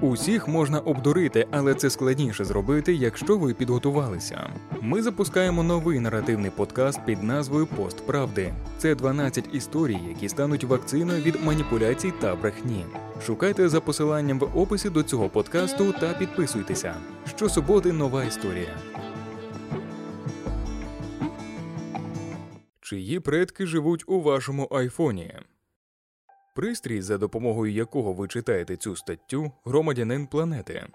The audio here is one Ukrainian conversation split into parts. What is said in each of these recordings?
Усіх можна обдурити, але це складніше зробити, якщо ви підготувалися. Ми запускаємо новий наративний подкаст під назвою Пост Правди. Це 12 історій, які стануть вакциною від маніпуляцій та брехні. Шукайте за посиланням в описі до цього подкасту та підписуйтеся. Щосуботи нова історія. Чиї предки живуть у вашому айфоні? Пристрій, за допомогою якого ви читаєте цю статтю, громадянин планети.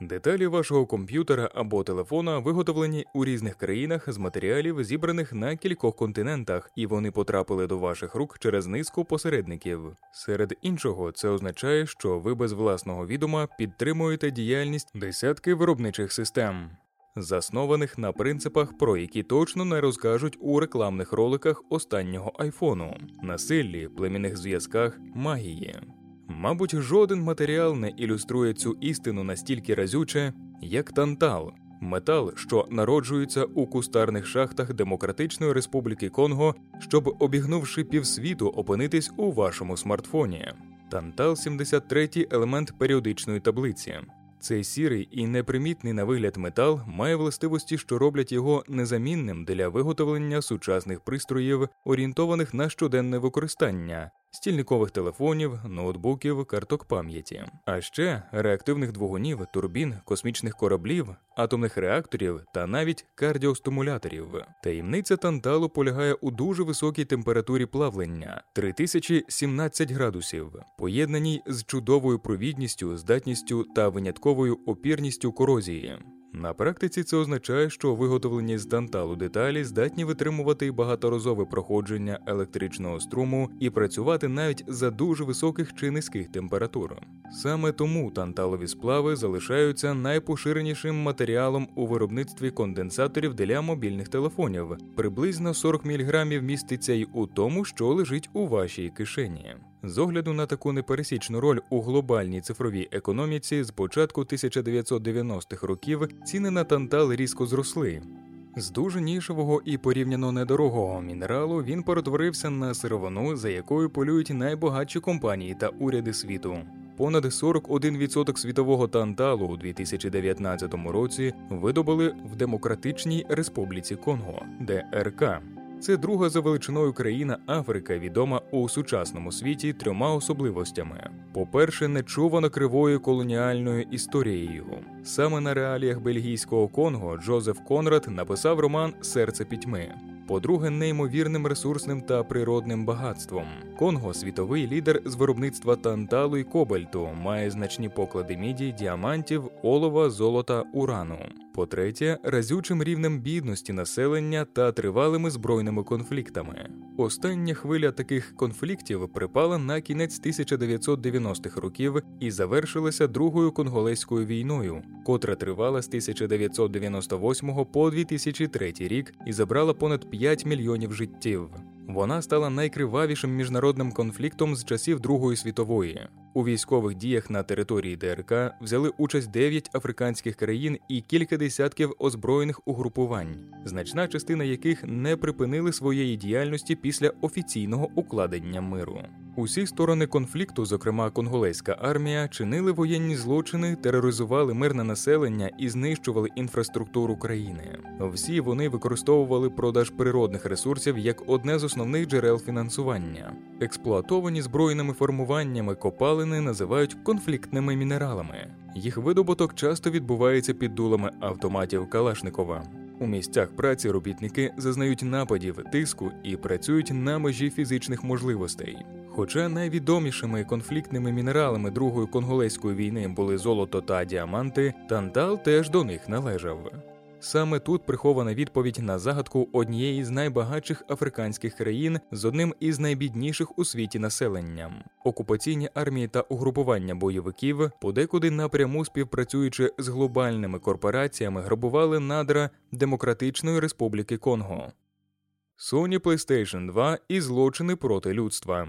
Деталі вашого комп'ютера або телефона виготовлені у різних країнах з матеріалів, зібраних на кількох континентах, і вони потрапили до ваших рук через низку посередників. Серед іншого, це означає, що ви без власного відома підтримуєте діяльність десятки виробничих систем заснованих на принципах, про які точно не розкажуть у рекламних роликах останнього айфону, насиллі, племінних зв'язках, магії. Мабуть, жоден матеріал не ілюструє цю істину настільки разюче, як тантал, метал, що народжується у кустарних шахтах Демократичної Республіки Конго, щоб, обігнувши півсвіту, опинитись у вашому смартфоні. Тантал 73 елемент періодичної таблиці. Цей сірий і непримітний на вигляд метал має властивості, що роблять його незамінним для виготовлення сучасних пристроїв, орієнтованих на щоденне використання, стільникових телефонів, ноутбуків, карток пам'яті, а ще реактивних двигунів, турбін, космічних кораблів, атомних реакторів та навіть кардіостимуляторів. Таємниця танталу полягає у дуже високій температурі плавлення 3017 градусів, поєднаній з чудовою провідністю, здатністю та винятковою опірністю корозії. На практиці це означає, що виготовлені з танталу деталі здатні витримувати багаторазове проходження електричного струму і працювати навіть за дуже високих чи низьких температур. Саме тому танталові сплави залишаються найпоширенішим матеріалом у виробництві конденсаторів для мобільних телефонів. Приблизно 40 мг міститься й у тому, що лежить у вашій кишені. З огляду на таку непересічну роль у глобальній цифровій економіці з початку 1990-х років ціни на тантал різко зросли. З дуже нішевого і порівняно недорогого мінералу він перетворився на сировину, за якою полюють найбагатші компанії та уряди світу. Понад 41% світового танталу у 2019 році видобули в Демократичній Республіці Конго ДРК. Це друга за величиною країна Африка, відома у сучасному світі трьома особливостями: по-перше, нечувано кривою колоніальною історією. Саме на реаліях бельгійського Конго Джозеф Конрад написав роман Серце пітьми. По-друге, неймовірним ресурсним та природним багатством. Конго світовий лідер з виробництва танталу і кобальту, має значні поклади міді, діамантів, олова, золота, урану. По-третє, разючим рівнем бідності населення та тривалими збройними конфліктами. Остання хвиля таких конфліктів припала на кінець 1990-х років і завершилася Другою конголезькою війною, котра тривала з 1998 по 2003 рік і забрала понад 5 мільйонів життів. Вона стала найкривавішим міжнародним конфліктом з часів Другої світової. У військових діях на території ДРК взяли участь 9 африканських країн і кілька десятків озброєних угрупувань, значна частина яких не припинили своєї діяльності після офіційного укладення миру. Усі сторони конфлікту, зокрема конголезька армія, чинили воєнні злочини, тероризували мирне населення і знищували інфраструктуру країни. Всі вони використовували продаж природних ресурсів як одне з основних джерел фінансування. Експлуатовані збройними формуваннями копалини називають конфліктними мінералами. Їх видобуток часто відбувається під дулами автоматів Калашникова. У місцях праці робітники зазнають нападів, тиску і працюють на межі фізичних можливостей. Хоча найвідомішими конфліктними мінералами Другої конголезької війни були золото та діаманти, тантал теж до них належав. Саме тут прихована відповідь на загадку однієї з найбагатших африканських країн з одним із найбідніших у світі населенням. Окупаційні армії та угрупування бойовиків, подекуди напряму співпрацюючи з глобальними корпораціями, грабували надра Демократичної Республіки Конго. Sony PlayStation 2 і злочини проти людства.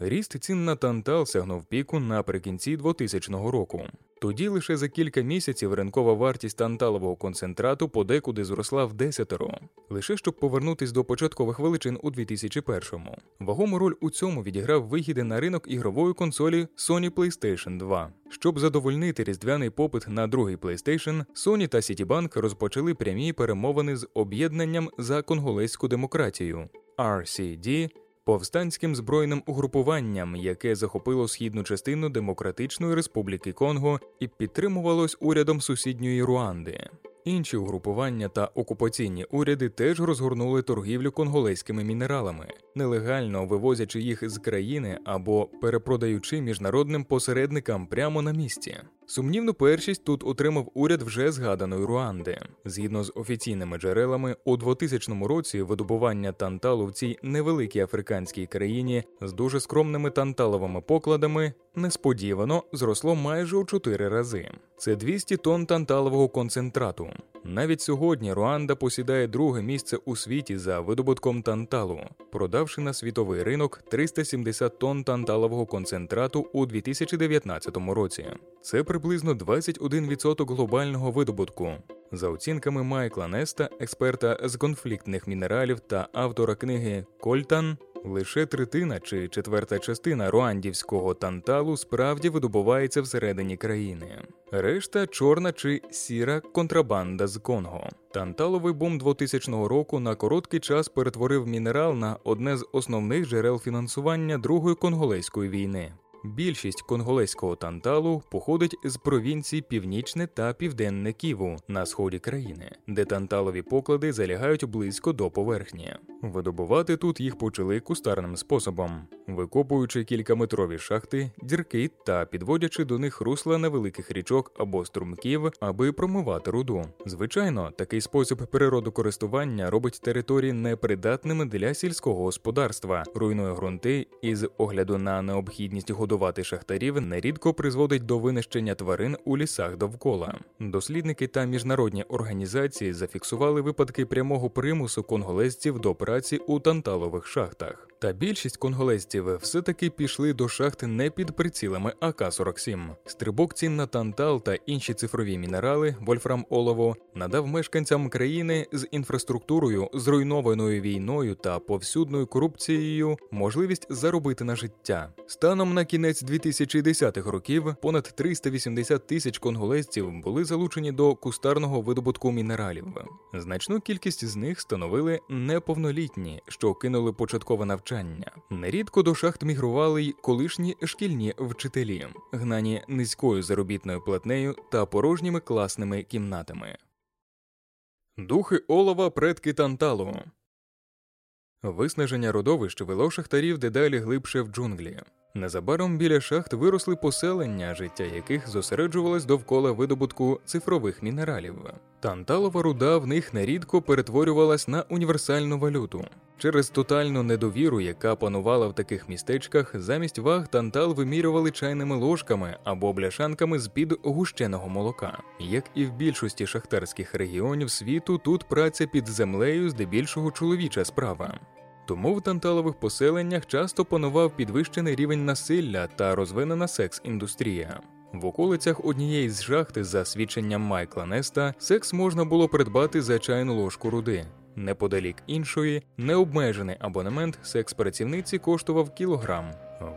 Ріст цін на тантал сягнув піку наприкінці 2000 року. Тоді лише за кілька місяців ринкова вартість танталового концентрату подекуди зросла в десятеро, лише щоб повернутись до початкових величин у 2001-му. Вагому роль у цьому відіграв вихід на ринок ігрової консолі Sony PlayStation 2. Щоб задовольнити різдвяний попит на другий PlayStation, Sony та Citibank розпочали прямі перемовини з об'єднанням за конголезьку демократію RCD повстанським збройним угрупуванням, яке захопило східну частину Демократичної Республіки Конго і підтримувалось урядом сусідньої Руанди. Інші угрупування та окупаційні уряди теж розгорнули торгівлю конголезькими мінералами, нелегально вивозячи їх з країни або перепродаючи міжнародним посередникам прямо на місці. Сумнівну першість тут отримав уряд вже згаданої Руанди. Згідно з офіційними джерелами, у 2000 році видобування танталу в цій невеликій африканській країні з дуже скромними танталовими покладами несподівано зросло майже у 4 рази. Це 200 тонн танталового концентрату. Навіть сьогодні Руанда посідає друге місце у світі за видобутком танталу, продавши на світовий ринок 370 тонн танталового концентрату у 2019 році. Це приблизно 21% глобального видобутку. За оцінками Майкла Неста, експерта з конфліктних мінералів та автора книги Кольтан, лише третина чи четверта частина руандівського танталу справді видобувається всередині країни. Решта чорна чи сіра контрабанда з Конго. Танталовий бум 2000 року на короткий час перетворив мінерал на одне з основних джерел фінансування Другої конголезької війни. Більшість конголезького танталу походить з провінцій Північне та Південне Ківу на сході країни, де танталові поклади залягають близько до поверхні. Видобувати тут їх почали кустарним способом, викопуючи кількаметрові шахти, дірки та підводячи до них русла невеликих річок або струмків, аби промивати руду. Звичайно, такий спосіб природокористування робить території непридатними для сільського господарства, руйнує ґрунти і з огляду на необхідність годувати шахтарів нерідко призводить до винищення тварин у лісах довкола. Дослідники та міжнародні організації зафіксували випадки прямого примусу конголезців до праці у танталових шахтах. Та більшість конголезців все-таки пішли до шахти не під прицілами АК-47. Стрибок цін на тантал та інші цифрові мінерали, вольфрам олово, надав мешканцям країни з інфраструктурою, зруйнованою війною та повсюдною корупцією можливість заробити на життя. Станом на кінець 2010-х років понад 380 тисяч конголезців були залучені до кустарного видобутку мінералів. Значну кількість з них становили неповнолітні, що кинули початкове навчання. Нерідко до шахт мігрували й колишні шкільні вчителі, гнані низькою заробітною платнею та порожніми класними кімнатами. Духи олова предки танталу. Виснаження родовищ вело шахтарів дедалі глибше в джунглі. Незабаром біля шахт виросли поселення, життя яких зосереджувалось довкола видобутку цифрових мінералів. Танталова руда в них нерідко перетворювалась на універсальну валюту. Через тотальну недовіру, яка панувала в таких містечках, замість ваг тантал вимірювали чайними ложками або бляшанками з під гущеного молока. Як і в більшості шахтарських регіонів світу, тут праця під землею здебільшого чоловіча справа. Тому в танталових поселеннях часто панував підвищений рівень насилля та розвинена секс-індустрія. В околицях однієї з шахти, за свідченням Майкла Неста, секс можна було придбати за чайну ложку руди. Неподалік іншої, необмежений абонемент секс-працівниці коштував кілограм.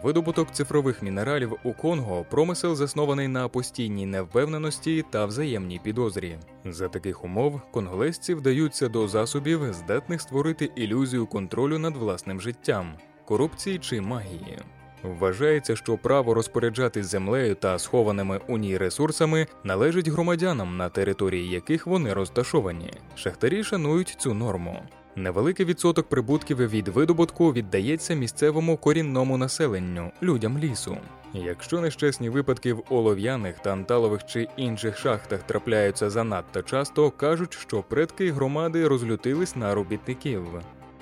Видобуток цифрових мінералів у Конго промисел заснований на постійній невпевненості та взаємній підозрі. За таких умов конголезці вдаються до засобів, здатних створити ілюзію контролю над власним життям, корупції чи магії. Вважається, що право розпоряджатись землею та схованими у ній ресурсами належить громадянам, на території яких вони розташовані. Шахтарі шанують цю норму. Невеликий відсоток прибутків від видобутку віддається місцевому корінному населенню, людям лісу. Якщо нещасні випадки в олов'яних, танталових чи інших шахтах трапляються занадто часто, кажуть, що предки громади розлютились на робітників.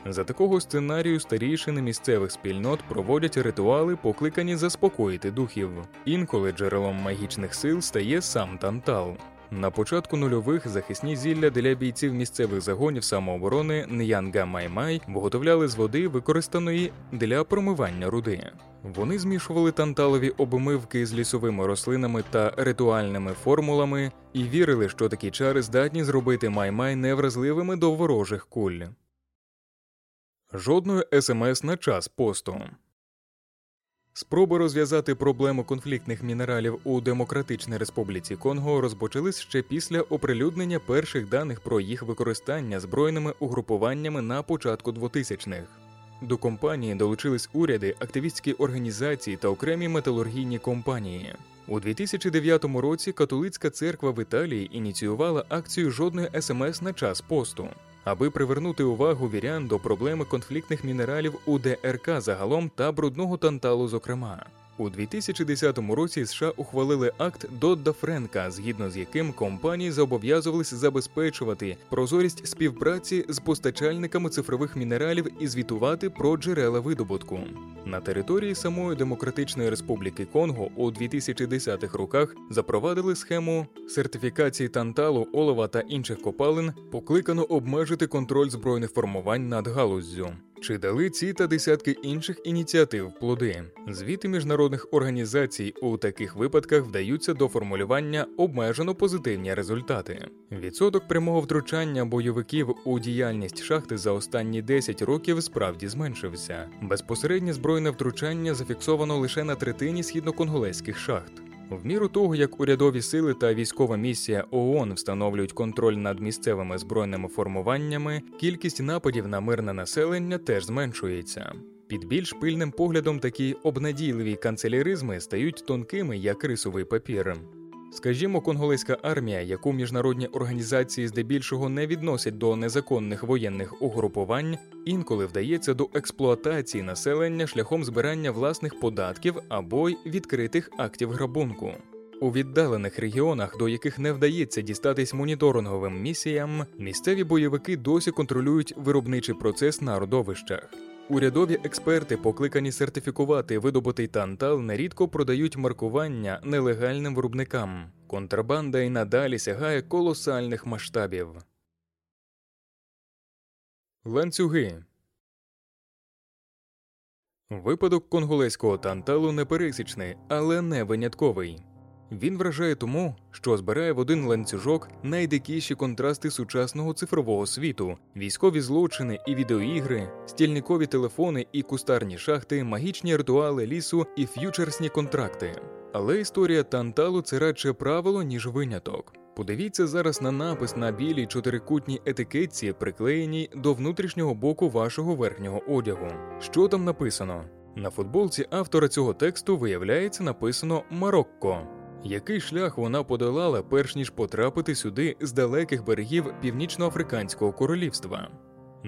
За такого сценарію старійшини місцевих спільнот проводять ритуали, покликані заспокоїти духів. Інколи джерелом магічних сил стає сам тантал. На початку нульових захисні зілля для бійців місцевих загонів самооборони Н'янга Маймай виготовляли з води, використаної для промивання руди. Вони змішували танталові обмивки з лісовими рослинами та ритуальними формулами і вірили, що такі чари здатні зробити маймай невразливими до ворожих куль. Жодної смс на час посту. Спроби розв'язати проблему конфліктних мінералів у Демократичній Республіці Конго розпочались ще після оприлюднення перших даних про їх використання збройними угрупуваннями на початку 2000-х. До компанії долучились уряди, активістські організації та окремі металургійні компанії. У 2009 році католицька церква в Італії ініціювала акцію жодної смс на час посту аби привернути увагу вірян до проблеми конфліктних мінералів у ДРК загалом та брудного танталу, зокрема. У 2010 році США ухвалили акт Додда Френка, згідно з яким компанії зобов'язувалися забезпечувати прозорість співпраці з постачальниками цифрових мінералів і звітувати про джерела видобутку. На території самої Демократичної Республіки Конго у 2010-х роках запровадили схему сертифікації танталу, олова та інших копалин, покликано обмежити контроль збройних формувань над галуздю. Чи дали ці та десятки інших ініціатив плоди? Звіти міжнародних організацій у таких випадках вдаються до формулювання обмежено позитивні результати. Відсоток прямого втручання бойовиків у діяльність шахти за останні 10 років справді зменшився. Безпосереднє збройне втручання зафіксовано лише на третині східно-конголезьких шахт. В міру того, як урядові сили та військова місія ООН встановлюють контроль над місцевими збройними формуваннями, кількість нападів на мирне населення теж зменшується. Під більш пильним поглядом такі обнадійливі канцеляризми стають тонкими як рисовий папір. Скажімо, конголезька армія, яку міжнародні організації здебільшого не відносять до незаконних воєнних угрупувань, інколи вдається до експлуатації населення шляхом збирання власних податків або й відкритих актів грабунку. У віддалених регіонах, до яких не вдається дістатись моніторинговим місіям, місцеві бойовики досі контролюють виробничий процес на родовищах. Урядові експерти, покликані сертифікувати видобутий тантал, нерідко продають маркування нелегальним виробникам. Контрабанда й надалі сягає колосальних масштабів. Ланцюги випадок конголезького танталу непересічний, але не винятковий. Він вражає тому, що збирає в один ланцюжок найдикіші контрасти сучасного цифрового світу, військові злочини і відеоігри, стільникові телефони і кустарні шахти, магічні ритуали лісу і ф'ючерсні контракти. Але історія танталу це радше правило, ніж виняток. Подивіться зараз на напис на білій чотирикутній етикетці, приклеєній до внутрішнього боку вашого верхнього одягу. Що там написано? На футболці автора цього тексту виявляється написано Марокко. Який шлях вона подолала, перш ніж потрапити сюди з далеких берегів Північноафриканського королівства?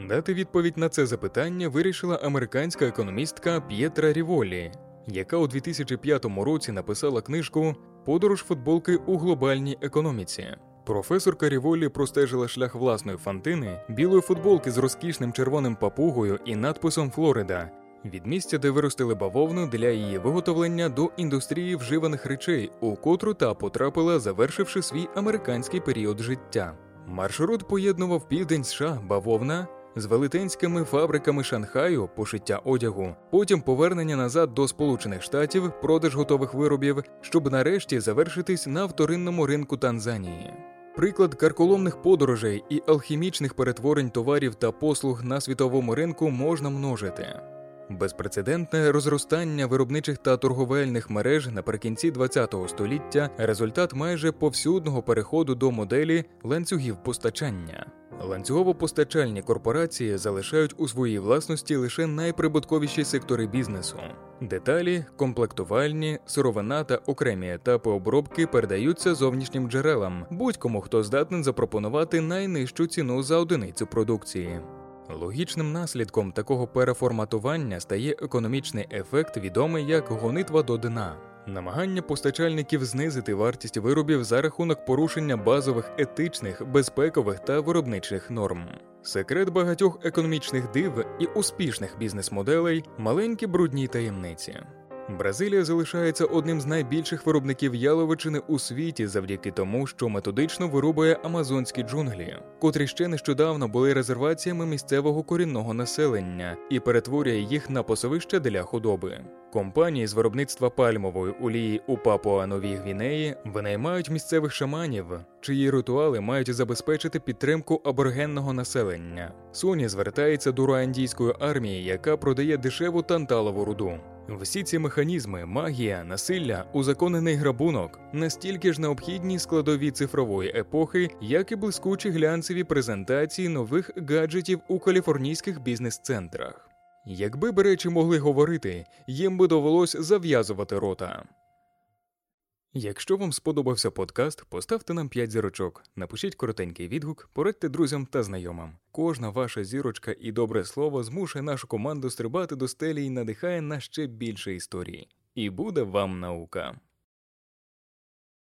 Дати відповідь на це запитання вирішила американська економістка П'єтра Ріволі, яка у 2005 році написала книжку Подорож футболки у глобальній економіці. Професорка Ріволі простежила шлях власної фантини, білої футболки з розкішним червоним папугою і надписом Флорида від місця, де виростили бавовну для її виготовлення до індустрії вживаних речей, у котру та потрапила, завершивши свій американський період життя. Маршрут поєднував південь США бавовна з велетенськими фабриками Шанхаю пошиття одягу, потім повернення назад до Сполучених Штатів, продаж готових виробів, щоб нарешті завершитись на вторинному ринку Танзанії. Приклад карколомних подорожей і алхімічних перетворень товарів та послуг на світовому ринку можна множити. Безпрецедентне розростання виробничих та торговельних мереж наприкінці ХХ століття результат майже повсюдного переходу до моделі ланцюгів постачання. Ланцюгово-постачальні корпорації залишають у своїй власності лише найприбутковіші сектори бізнесу. Деталі, комплектувальні, сировина та окремі етапи обробки передаються зовнішнім джерелам, будь-кому хто здатний запропонувати найнижчу ціну за одиницю продукції. Логічним наслідком такого переформатування стає економічний ефект, відомий як гонитва до дна. Намагання постачальників знизити вартість виробів за рахунок порушення базових етичних, безпекових та виробничих норм. Секрет багатьох економічних див і успішних бізнес-моделей маленькі брудні таємниці. Бразилія залишається одним з найбільших виробників яловичини у світі завдяки тому, що методично вирубує амазонські джунглі, котрі ще нещодавно були резерваціями місцевого корінного населення і перетворює їх на пасовище для худоби. Компанії з виробництва пальмової олії у Папуа-Новій Гвінеї винаймають місцевих шаманів, чиї ритуали мають забезпечити підтримку аборигенного населення. Соні звертається до руандійської армії, яка продає дешеву танталову руду. Всі ці механізми, магія, насилля, узаконений грабунок настільки ж необхідні складові цифрової епохи, як і блискучі глянцеві презентації нових гаджетів у каліфорнійських бізнес-центрах. Якби речі могли говорити, їм би довелось зав'язувати рота. Якщо вам сподобався подкаст, поставте нам 5 зірочок, напишіть коротенький відгук, порадьте друзям та знайомим. Кожна ваша зірочка і добре слово змушує нашу команду стрибати до стелі і надихає на ще більше історії. І буде вам наука.